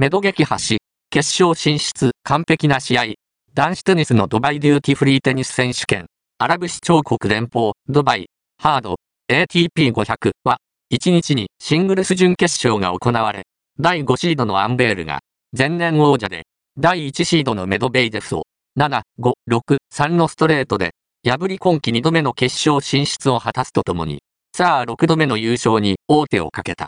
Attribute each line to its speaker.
Speaker 1: メド撃破し、決勝進出、完璧な試合。男子テニスのドバイデューティフリーテニス選手権、アラブ首長国連邦、ドバイ、ハード、ATP500 は、1日にシングルス準決勝が行われ、第5シードのアンベールが、前年王者で、第1シードのメドベイデフを、7、5、6、3のストレートで、破り今季2度目の決勝進出を果たすとともに、さあ6度目の優勝に王手をかけた。